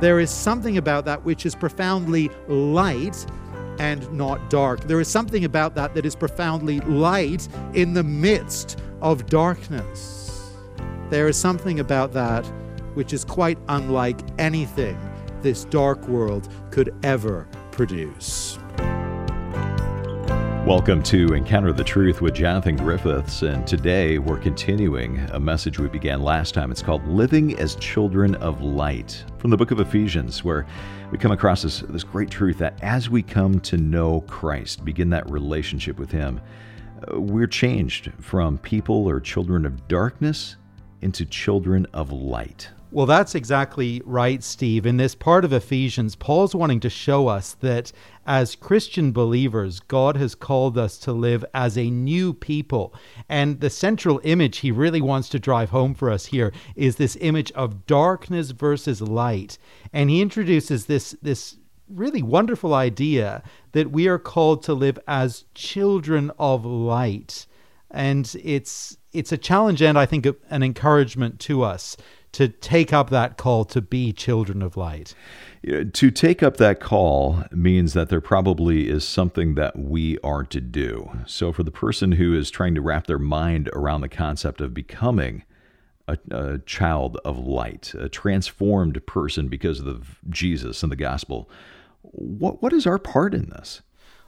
There is something about that which is profoundly light and not dark. There is something about that that is profoundly light in the midst of darkness. There is something about that which is quite unlike anything this dark world could ever produce. Welcome to Encounter the Truth with Jonathan Griffiths, and today we're continuing a message we began last time. It's called Living as Children of Light from the book of Ephesians, where we come across this, this great truth that as we come to know Christ, begin that relationship with Him, uh, we're changed from people or children of darkness into children of light. Well, that's exactly right, Steve. In this part of Ephesians, Paul's wanting to show us that as Christian believers, God has called us to live as a new people. And the central image he really wants to drive home for us here is this image of darkness versus light. And he introduces this, this really wonderful idea that we are called to live as children of light. And it's it's a challenge and I think an encouragement to us to take up that call to be children of light? To take up that call means that there probably is something that we are to do. So, for the person who is trying to wrap their mind around the concept of becoming a, a child of light, a transformed person because of Jesus and the gospel, what, what is our part in this?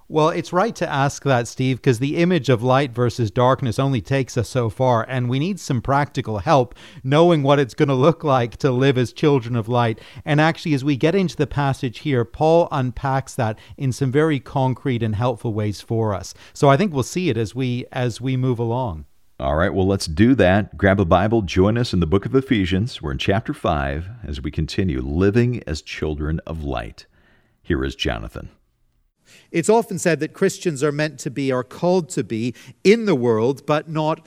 Well, it's right to ask that, Steve, because the image of light versus darkness only takes us so far, and we need some practical help knowing what it's going to look like to live as children of light. And actually, as we get into the passage here, Paul unpacks that in some very concrete and helpful ways for us. So I think we'll see it as we as we move along. All right, well, let's do that. Grab a Bible, join us in the book of Ephesians. We're in chapter 5 as we continue living as children of light. Here is Jonathan. It's often said that Christians are meant to be, are called to be, in the world, but not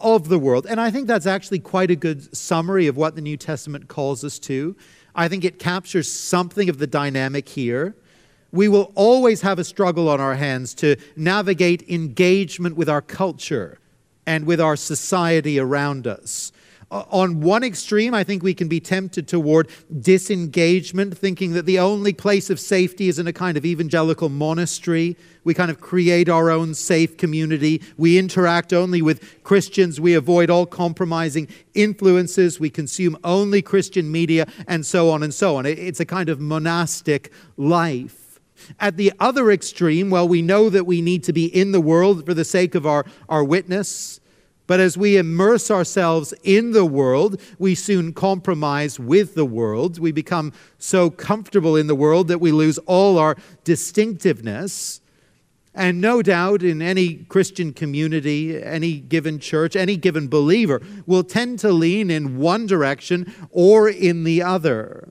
of the world. And I think that's actually quite a good summary of what the New Testament calls us to. I think it captures something of the dynamic here. We will always have a struggle on our hands to navigate engagement with our culture and with our society around us Uh, on one extreme, I think we can be tempted toward disengagement, thinking that the only place of safety is in a kind of evangelical monastery. We kind of create our own safe community. We interact only with Christians. We avoid all compromising influences. We consume only Christian media, and so on and so on. It's a kind of monastic life. At the other extreme, well, we know that we need to be in the world for the sake of our, our witness but as we immerse ourselves in the world, we soon compromise with the world. We become so comfortable in the world that we lose all our distinctiveness. And no doubt, in any Christian community, any given church, any given believer will tend to lean in one direction or in the other.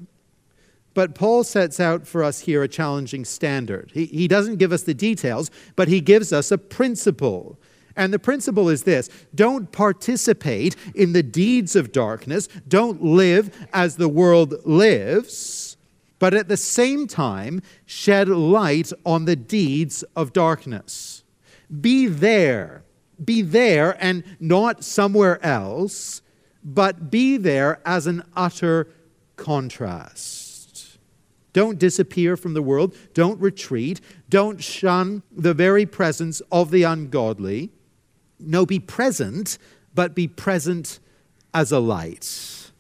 But Paul sets out for us here a challenging standard. He, he doesn't give us the details, but he gives us a principle. And the principle is this don't participate in the deeds of darkness, don't live as the world lives, but at the same time, shed light on the deeds of darkness. Be there, be there and not somewhere else, but be there as an utter contrast. Don't disappear from the world. Don't retreat. Don't shun the very presence of the ungodly no, be present, but be present as a light.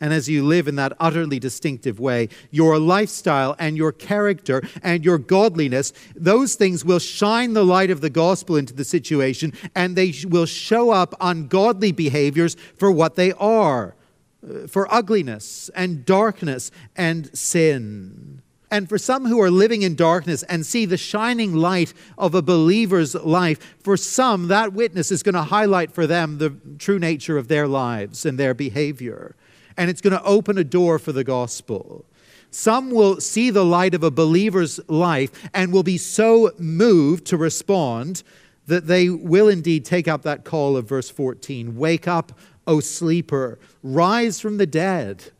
And as you live in that utterly distinctive way, your lifestyle and your character and your godliness, those things will shine the light of the gospel into the situation and they will show up ungodly behaviors for what they are uh, for ugliness and darkness and sin. And for some who are living in darkness and see the shining light of a believer's life, for some, that witness is going to highlight for them the true nature of their lives and their behavior. And it's going to open a door for the gospel. Some will see the light of a believer's life and will be so moved to respond that they will indeed take up that call of verse 14 Wake up, O sleeper, rise from the dead,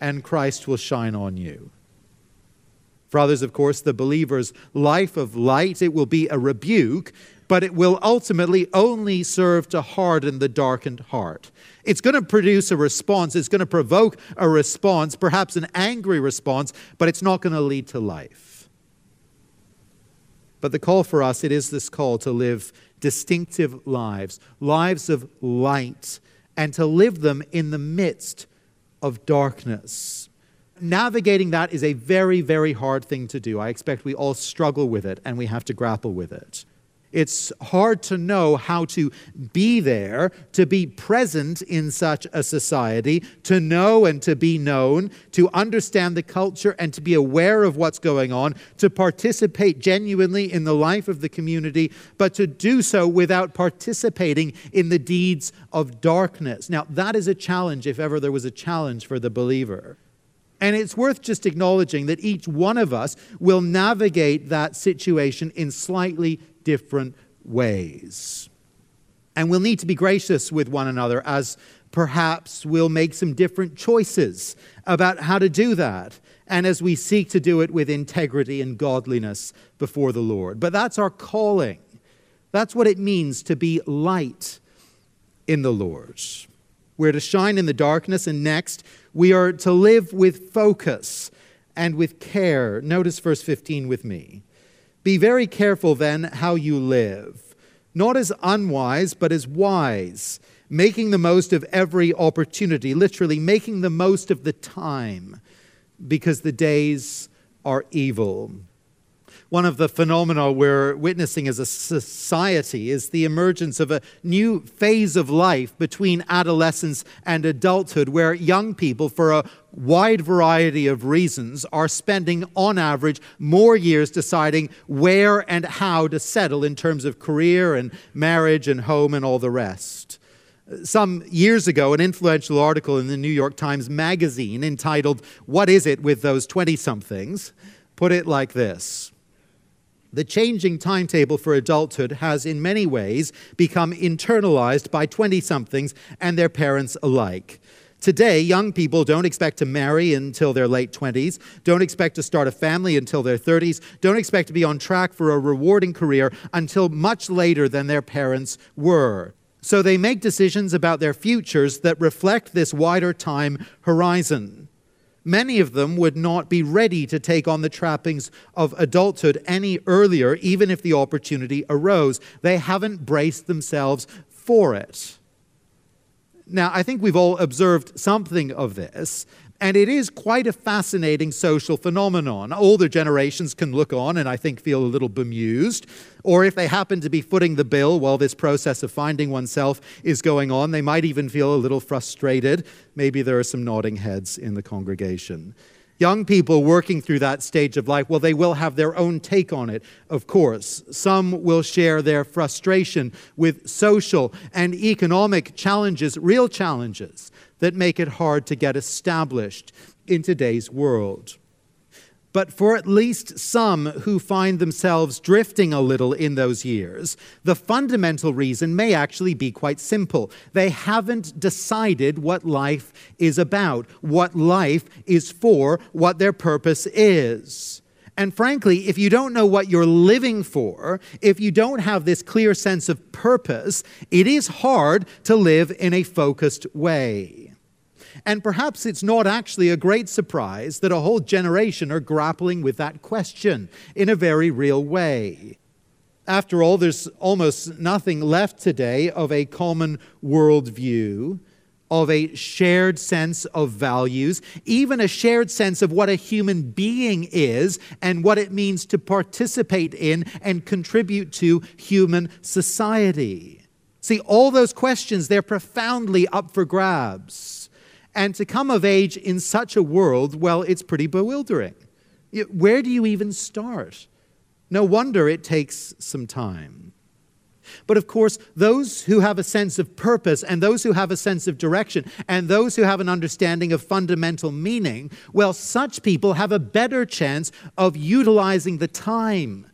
and Christ will shine on you. For others, of course, the believer's life of light, it will be a rebuke, but it will ultimately only serve to harden the darkened heart. It's going to produce a response, it's going to provoke a response, perhaps an angry response, but it's not going to lead to life. But the call for us, it is this call to live distinctive lives, lives of light, and to live them in the midst of darkness. Navigating that is a very, very hard thing to do. I expect we all struggle with it and we have to grapple with it. It's hard to know how to be there, to be present in such a society, to know and to be known, to understand the culture and to be aware of what's going on, to participate genuinely in the life of the community, but to do so without participating in the deeds of darkness. Now, that is a challenge if ever there was a challenge for the believer. And it's worth just acknowledging that each one of us will navigate that situation in slightly different ways. And we'll need to be gracious with one another as perhaps we'll make some different choices about how to do that. And as we seek to do it with integrity and godliness before the Lord. But that's our calling. That's what it means to be light in the Lord. We're to shine in the darkness, and next, we are to live with focus and with care. Notice verse 15 with me. Be very careful then how you live, not as unwise, but as wise, making the most of every opportunity, literally, making the most of the time, because the days are evil. One of the phenomena we're witnessing as a society is the emergence of a new phase of life between adolescence and adulthood, where young people, for a wide variety of reasons, are spending, on average, more years deciding where and how to settle in terms of career and marriage and home and all the rest. Some years ago, an influential article in the New York Times Magazine entitled, What is it with those 20 somethings? put it like this the changing timetable for adulthood has, in many ways, become internalized by 20 somethings and their parents alike. Today, young people don't expect to marry until their late 20s, don't expect to start a family until their 30s, don't expect to be on track for a rewarding career until much later than their parents were. So they make decisions about their futures that reflect this wider time horizon many of them would not be ready to take on the trappings of adulthood any earlier, even if the opportunity arose. They haven't braced themselves for it. Now, I think we've all observed something of this, and it is quite a fascinating social phenomenon. Older generations can look on and I think feel a little bemused. Or if they happen to be footing the bill while this process of finding oneself is going on, they might even feel a little frustrated. Maybe there are some nodding heads in the congregation. Young people working through that stage of life, well, they will have their own take on it, of course. Some will share their frustration with social and economic challenges, real challenges that make it hard to get established in today's world. But for at least some who find themselves drifting a little in those years, the fundamental reason may actually be quite simple. They haven't decided what life is about, what life is for, what their purpose is. And frankly, if you don't know what you're living for, if you don't have this clear sense of purpose, it is hard to live in a focused way. And perhaps it's not actually a great surprise that a whole generation are grappling with that question in a very real way. After all, there's almost nothing left today of a common worldview, of a shared sense of values, even a shared sense of what a human being is and what it means to participate in and contribute to human society. See, all those questions, they're profoundly up for grabs. And to come of age in such a world, well, it's pretty bewildering. Where do you even start? No wonder it takes some time. But of course, those who have a sense of purpose and those who have a sense of direction and those who have an understanding of fundamental meaning, well, such people have a better chance of utilizing the time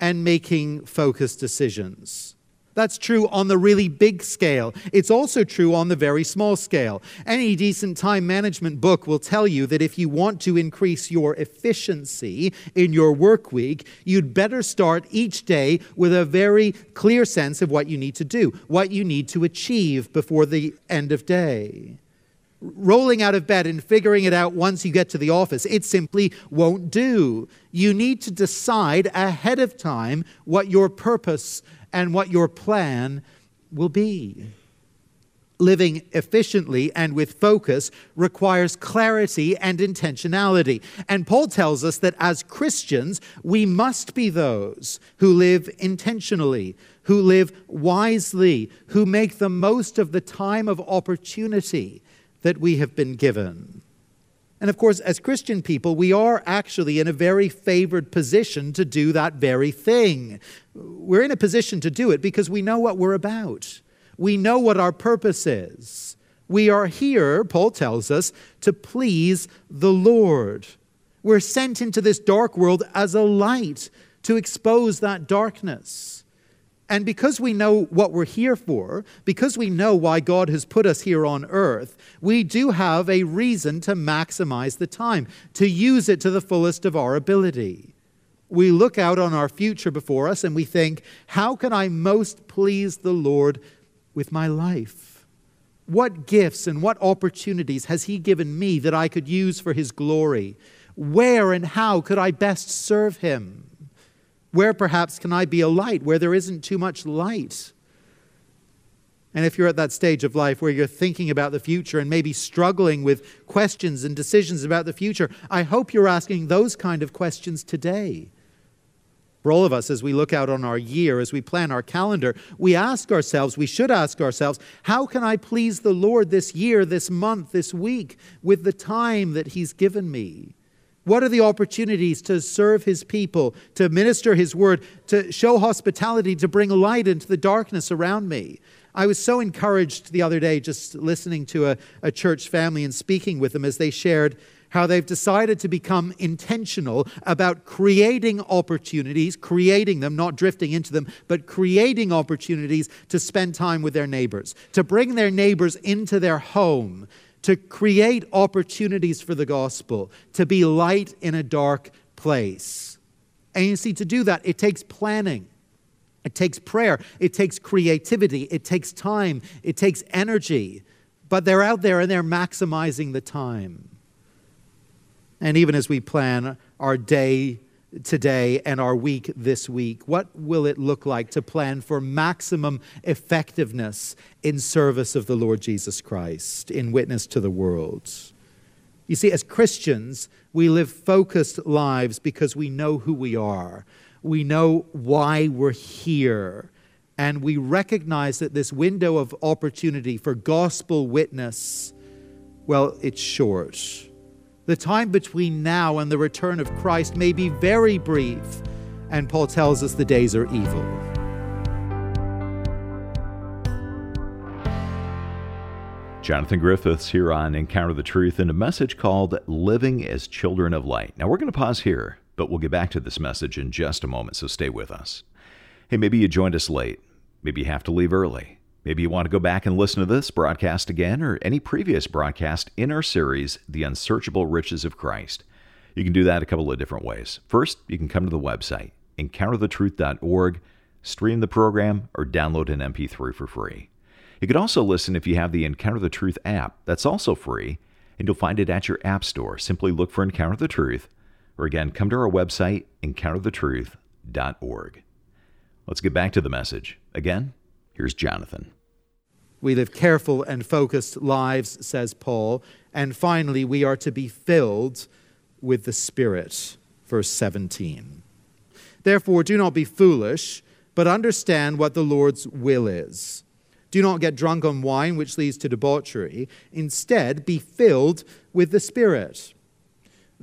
and making focused decisions. That's true on the really big scale. It's also true on the very small scale. Any decent time management book will tell you that if you want to increase your efficiency in your work week, you'd better start each day with a very clear sense of what you need to do, what you need to achieve before the end of day. Rolling out of bed and figuring it out once you get to the office, it simply won't do. You need to decide ahead of time what your purpose and what your plan will be. Living efficiently and with focus requires clarity and intentionality. And Paul tells us that as Christians, we must be those who live intentionally, who live wisely, who make the most of the time of opportunity that we have been given. And of course, as Christian people, we are actually in a very favored position to do that very thing. We're in a position to do it because we know what we're about, we know what our purpose is. We are here, Paul tells us, to please the Lord. We're sent into this dark world as a light to expose that darkness. And because we know what we're here for, because we know why God has put us here on earth, we do have a reason to maximize the time, to use it to the fullest of our ability. We look out on our future before us and we think, how can I most please the Lord with my life? What gifts and what opportunities has He given me that I could use for His glory? Where and how could I best serve Him? Where perhaps can I be a light where there isn't too much light? And if you're at that stage of life where you're thinking about the future and maybe struggling with questions and decisions about the future, I hope you're asking those kind of questions today. For all of us, as we look out on our year, as we plan our calendar, we ask ourselves, we should ask ourselves, how can I please the Lord this year, this month, this week, with the time that He's given me? What are the opportunities to serve his people, to minister his word, to show hospitality, to bring light into the darkness around me? I was so encouraged the other day just listening to a, a church family and speaking with them as they shared how they've decided to become intentional about creating opportunities, creating them, not drifting into them, but creating opportunities to spend time with their neighbors, to bring their neighbors into their home, to create opportunities for the gospel, to be light in a dark place. And you see, to do that, it takes planning. It takes prayer. It takes creativity. It takes time. It takes energy. But they're out there and they're maximizing the time. And even as we plan our day today and our week this week? What will it look like to plan for maximum effectiveness in service of the Lord Jesus Christ, in witness to the world? You see, as Christians, we live focused lives because we know who we are. We know why we're here. And we recognize that this window of opportunity for gospel witness, well, it's short. The time between now and the return of Christ may be very brief, and Paul tells us the days are evil. Jonathan Griffiths here on Encounter the Truth in a message called Living as Children of Light. Now, we're going to pause here, but we'll get back to this message in just a moment, so stay with us. Hey, maybe you joined us late. Maybe you have to leave early. Maybe you want to go back and listen to this broadcast again or any previous broadcast in our series, The Unsearchable Riches of Christ. You can do that a couple of different ways. First, you can come to the website, encounterthetruth.org, stream the program, or download an MP3 for free. You can also listen if you have the Encounter the Truth app. That's also free, and you'll find it at your app store. Simply look for Encounter the Truth, or again, come to our website, encounterthetruth.org. Let's get back to the message. Again, Here's Jonathan. We live careful and focused lives, says Paul. And finally, we are to be filled with the Spirit. Verse 17. Therefore, do not be foolish, but understand what the Lord's will is. Do not get drunk on wine, which leads to debauchery. Instead, be filled with the Spirit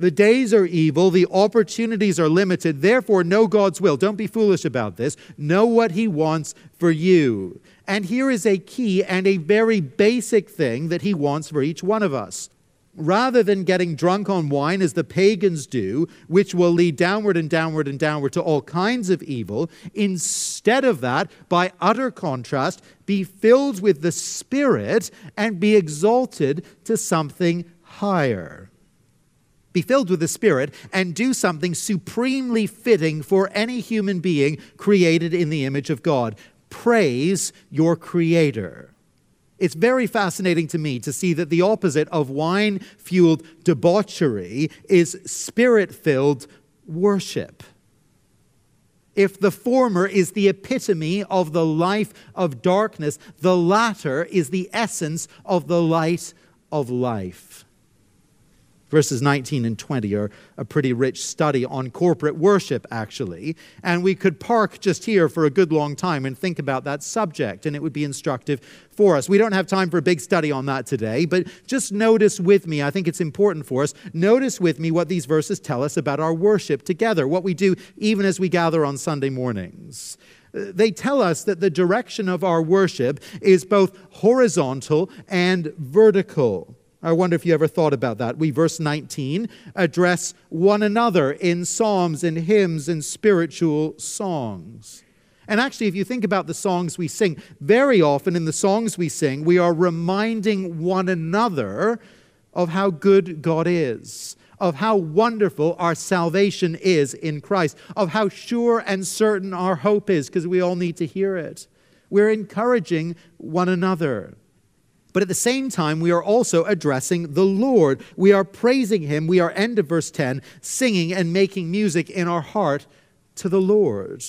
the days are evil, the opportunities are limited. Therefore, know God's will. Don't be foolish about this. Know what He wants for you. And here is a key and a very basic thing that He wants for each one of us. rather than getting drunk on wine as the pagans do, which will lead downward and downward and downward to all kinds of evil, instead of that, by utter contrast, be filled with the Spirit and be exalted to something higher. Be filled with the Spirit and do something supremely fitting for any human being created in the image of God. Praise your Creator. It's very fascinating to me to see that the opposite of wine fueled debauchery is spirit filled worship. If the former is the epitome of the life of darkness, the latter is the essence of the light of life. Verses 19 and 20 are a pretty rich study on corporate worship, actually. And we could park just here for a good long time and think about that subject, and it would be instructive for us. We don't have time for a big study on that today, but just notice with me, I think it's important for us. Notice with me what these verses tell us about our worship together, what we do even as we gather on Sunday mornings they tell us that the direction of our worship is both horizontal and vertical. I wonder if you ever thought about that. We, verse 19, address one another in psalms and hymns and spiritual songs. And actually, if you think about the songs we sing, very often in the songs we sing, we are reminding one another of how good God is, of how wonderful our salvation is in Christ, of how sure and certain our hope is, because we all need to hear it. We're encouraging one another. But at the same time, we are also addressing the Lord. We are praising Him. We are, end of verse 10, singing and making music in our heart to the Lord.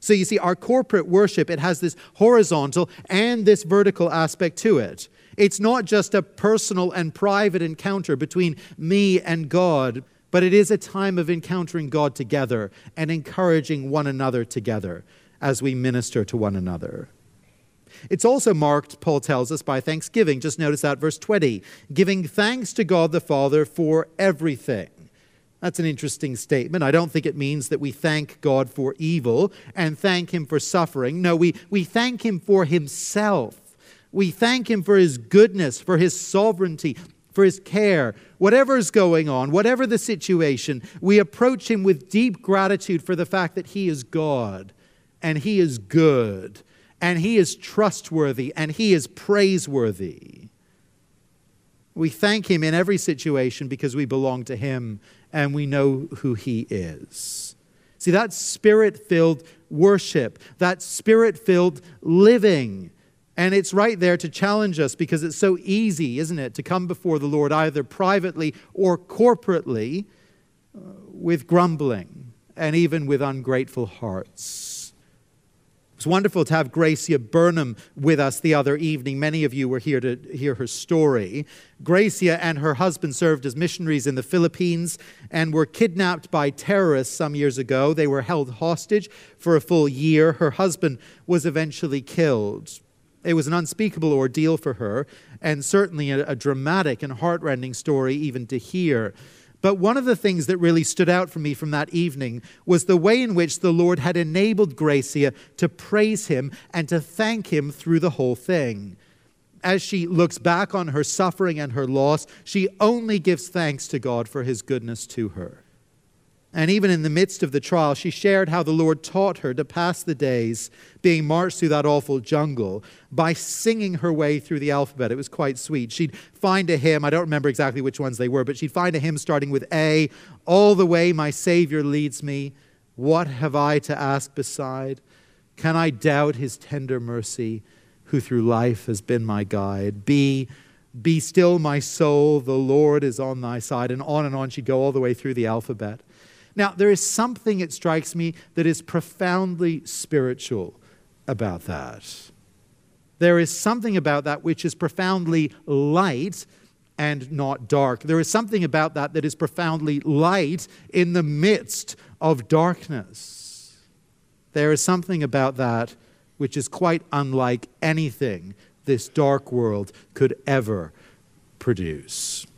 So you see, our corporate worship, it has this horizontal and this vertical aspect to it. It's not just a personal and private encounter between me and God, but it is a time of encountering God together and encouraging one another together as we minister to one another. It's also marked, Paul tells us, by thanksgiving. Just notice that, verse 20 giving thanks to God the Father for everything. That's an interesting statement. I don't think it means that we thank God for evil and thank Him for suffering. No, we, we thank Him for Himself. We thank Him for His goodness, for His sovereignty, for His care. Whatever's going on, whatever the situation, we approach Him with deep gratitude for the fact that He is God and He is good and He is trustworthy and He is praiseworthy. We thank Him in every situation because we belong to Him and we know who He is. See, that spirit filled worship, that spirit filled living. And it's right there to challenge us because it's so easy, isn't it, to come before the Lord either privately or corporately uh, with grumbling and even with ungrateful hearts. It's wonderful to have Gracia Burnham with us the other evening. Many of you were here to hear her story. Gracia and her husband served as missionaries in the Philippines and were kidnapped by terrorists some years ago. They were held hostage for a full year. Her husband was eventually killed. It was an unspeakable ordeal for her, and certainly a, a dramatic and heartrending story even to hear. But one of the things that really stood out for me from that evening was the way in which the Lord had enabled Gracia to praise him and to thank him through the whole thing. As she looks back on her suffering and her loss, she only gives thanks to God for his goodness to her. And even in the midst of the trial, she shared how the Lord taught her to pass the days being marched through that awful jungle by singing her way through the alphabet. It was quite sweet. She'd find a hymn, I don't remember exactly which ones they were, but she'd find a hymn starting with A All the way my Savior leads me. What have I to ask beside? Can I doubt his tender mercy, who through life has been my guide? B Be still, my soul, the Lord is on thy side. And on and on she'd go all the way through the alphabet. Now, there is something, it strikes me, that is profoundly spiritual about that. There is something about that which is profoundly light and not dark. There is something about that that is profoundly light in the midst of darkness. There is something about that which is quite unlike anything this dark world could ever produce.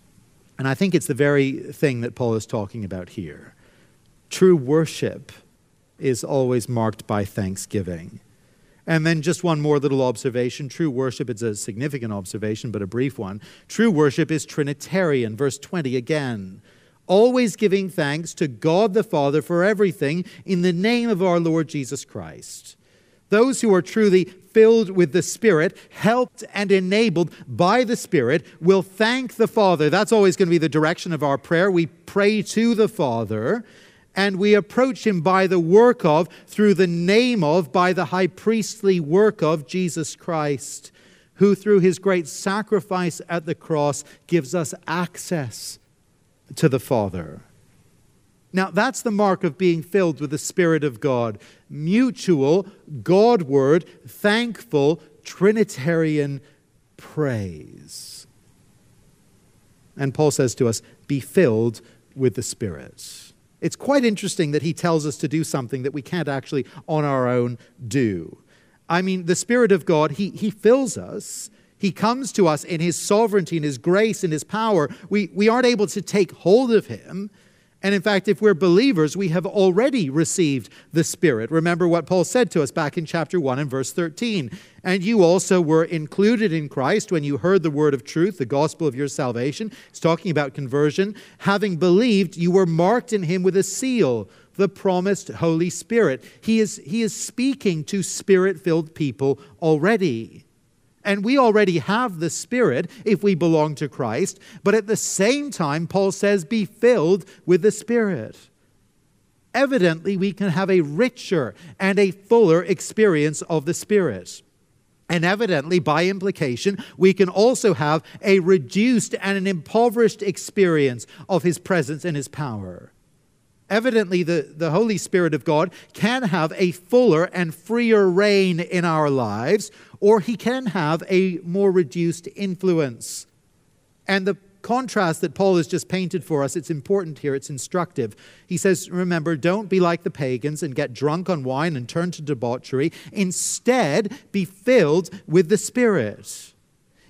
And I think it's the very thing that Paul is talking about here. True worship is always marked by thanksgiving. And then just one more little observation. True worship, it's a significant observation, but a brief one. True worship is Trinitarian. Verse 20 again. Always giving thanks to God the Father for everything in the name of our Lord Jesus Christ. Those who are truly filled with the Spirit, helped and enabled by the Spirit, will thank the Father. That's always going to be the direction of our prayer. We pray to the Father and we approach him by the work of, through the name of, by the high priestly work of Jesus Christ, who through his great sacrifice at the cross gives us access to the Father. Now, that's the mark of being filled with the Spirit of God mutual, Godward, thankful, Trinitarian praise. And Paul says to us, be filled with the Spirit. It's quite interesting that he tells us to do something that we can't actually on our own do. I mean, the Spirit of God, he, he fills us. He comes to us in His sovereignty, in His grace, in His power. We, we aren't able to take hold of Him. And in fact, if we're believers, we have already received the Spirit. Remember what Paul said to us back in chapter 1 and verse 13. And you also were included in Christ when you heard the word of truth, the gospel of your salvation. It's talking about conversion. Having believed, you were marked in him with a seal, the promised Holy Spirit. He is, he is speaking to spirit filled people already. And we already have the Spirit if we belong to Christ, but at the same time, Paul says, be filled with the Spirit. Evidently, we can have a richer and a fuller experience of the Spirit. And evidently, by implication, we can also have a reduced and an impoverished experience of His presence and His power. Evidently, the, the Holy Spirit of God can have a fuller and freer reign in our lives, or he can have a more reduced influence. And the contrast that Paul has just painted for us, it's important here, it's instructive. He says, Remember, don't be like the pagans and get drunk on wine and turn to debauchery. Instead, be filled with the Spirit.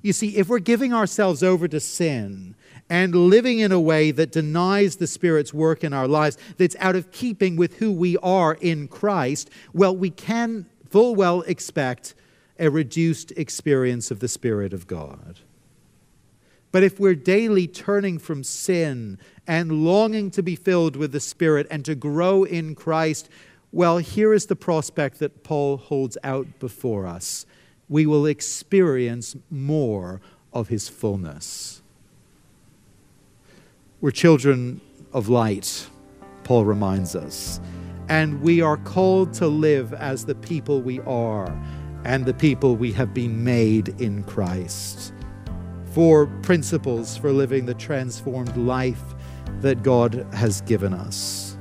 You see, if we're giving ourselves over to sin, and living in a way that denies the Spirit's work in our lives, that's out of keeping with who we are in Christ, well, we can full well expect a reduced experience of the Spirit of God. But if we're daily turning from sin and longing to be filled with the Spirit and to grow in Christ, well, here is the prospect that Paul holds out before us. We will experience more of his fullness. We're children of light, Paul reminds us. And we are called to live as the people we are and the people we have been made in Christ. Four principles for living the transformed life that God has given us.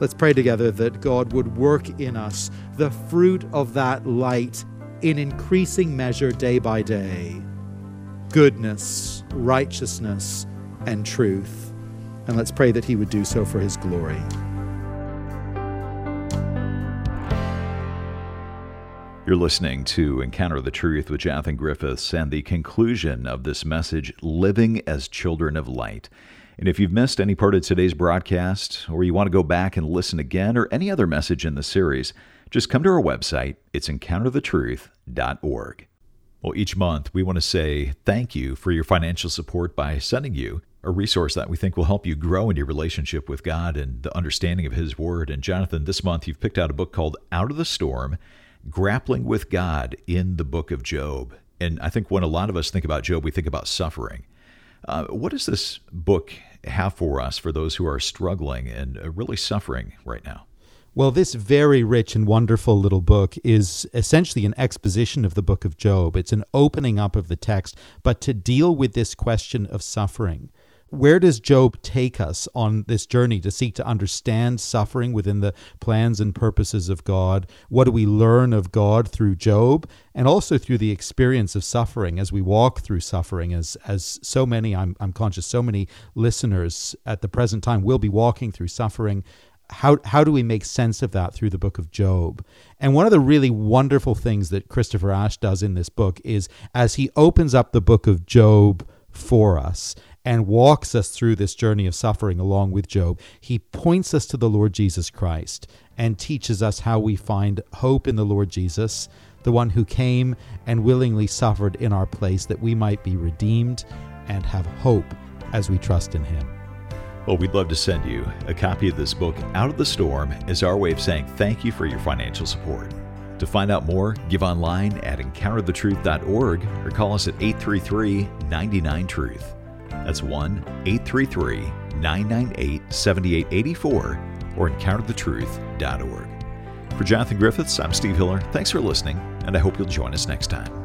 Let's pray together that God would work in us the fruit of that light in increasing measure day by day goodness, righteousness, and truth. And let's pray that He would do so for His glory. You're listening to Encounter the Truth with Jonathan Griffiths and the conclusion of this message, Living as Children of Light. And if you've missed any part of today's broadcast, or you want to go back and listen again, or any other message in the series, just come to our website. It's encounterthetruth.org. Well, each month we want to say thank you for your financial support by sending you a resource that we think will help you grow in your relationship with God and the understanding of His Word. And Jonathan, this month you've picked out a book called Out of the Storm Grappling with God in the Book of Job. And I think when a lot of us think about Job, we think about suffering. Uh, what does this book have for us for those who are struggling and uh, really suffering right now? Well, this very rich and wonderful little book is essentially an exposition of the book of Job. It's an opening up of the text, but to deal with this question of suffering where does Job take us on this journey to seek to understand suffering within the plans and purposes of God? What do we learn of God through Job and also through the experience of suffering as we walk through suffering? As, as so many, I'm, I'm conscious, so many listeners at the present time will be walking through suffering. How, how do we make sense of that through the book of Job? And one of the really wonderful things that Christopher Ash does in this book is as he opens up the book of Job for us and walks us through this journey of suffering along with Job. He points us to the Lord Jesus Christ and teaches us how we find hope in the Lord Jesus the one who came and willingly suffered in our place that we might be redeemed and have hope as we trust in him. Well, we'd love to send you a copy of this book, Out of the Storm, as our way of saying thank you for your financial support. To find out more, give online at encounterthetruth.org or call us at 833 99 Truth. That's 1 833 998 7884 or encounterthetruth.org. For Jonathan Griffiths, I'm Steve Hiller. Thanks for listening, and I hope you'll join us next time.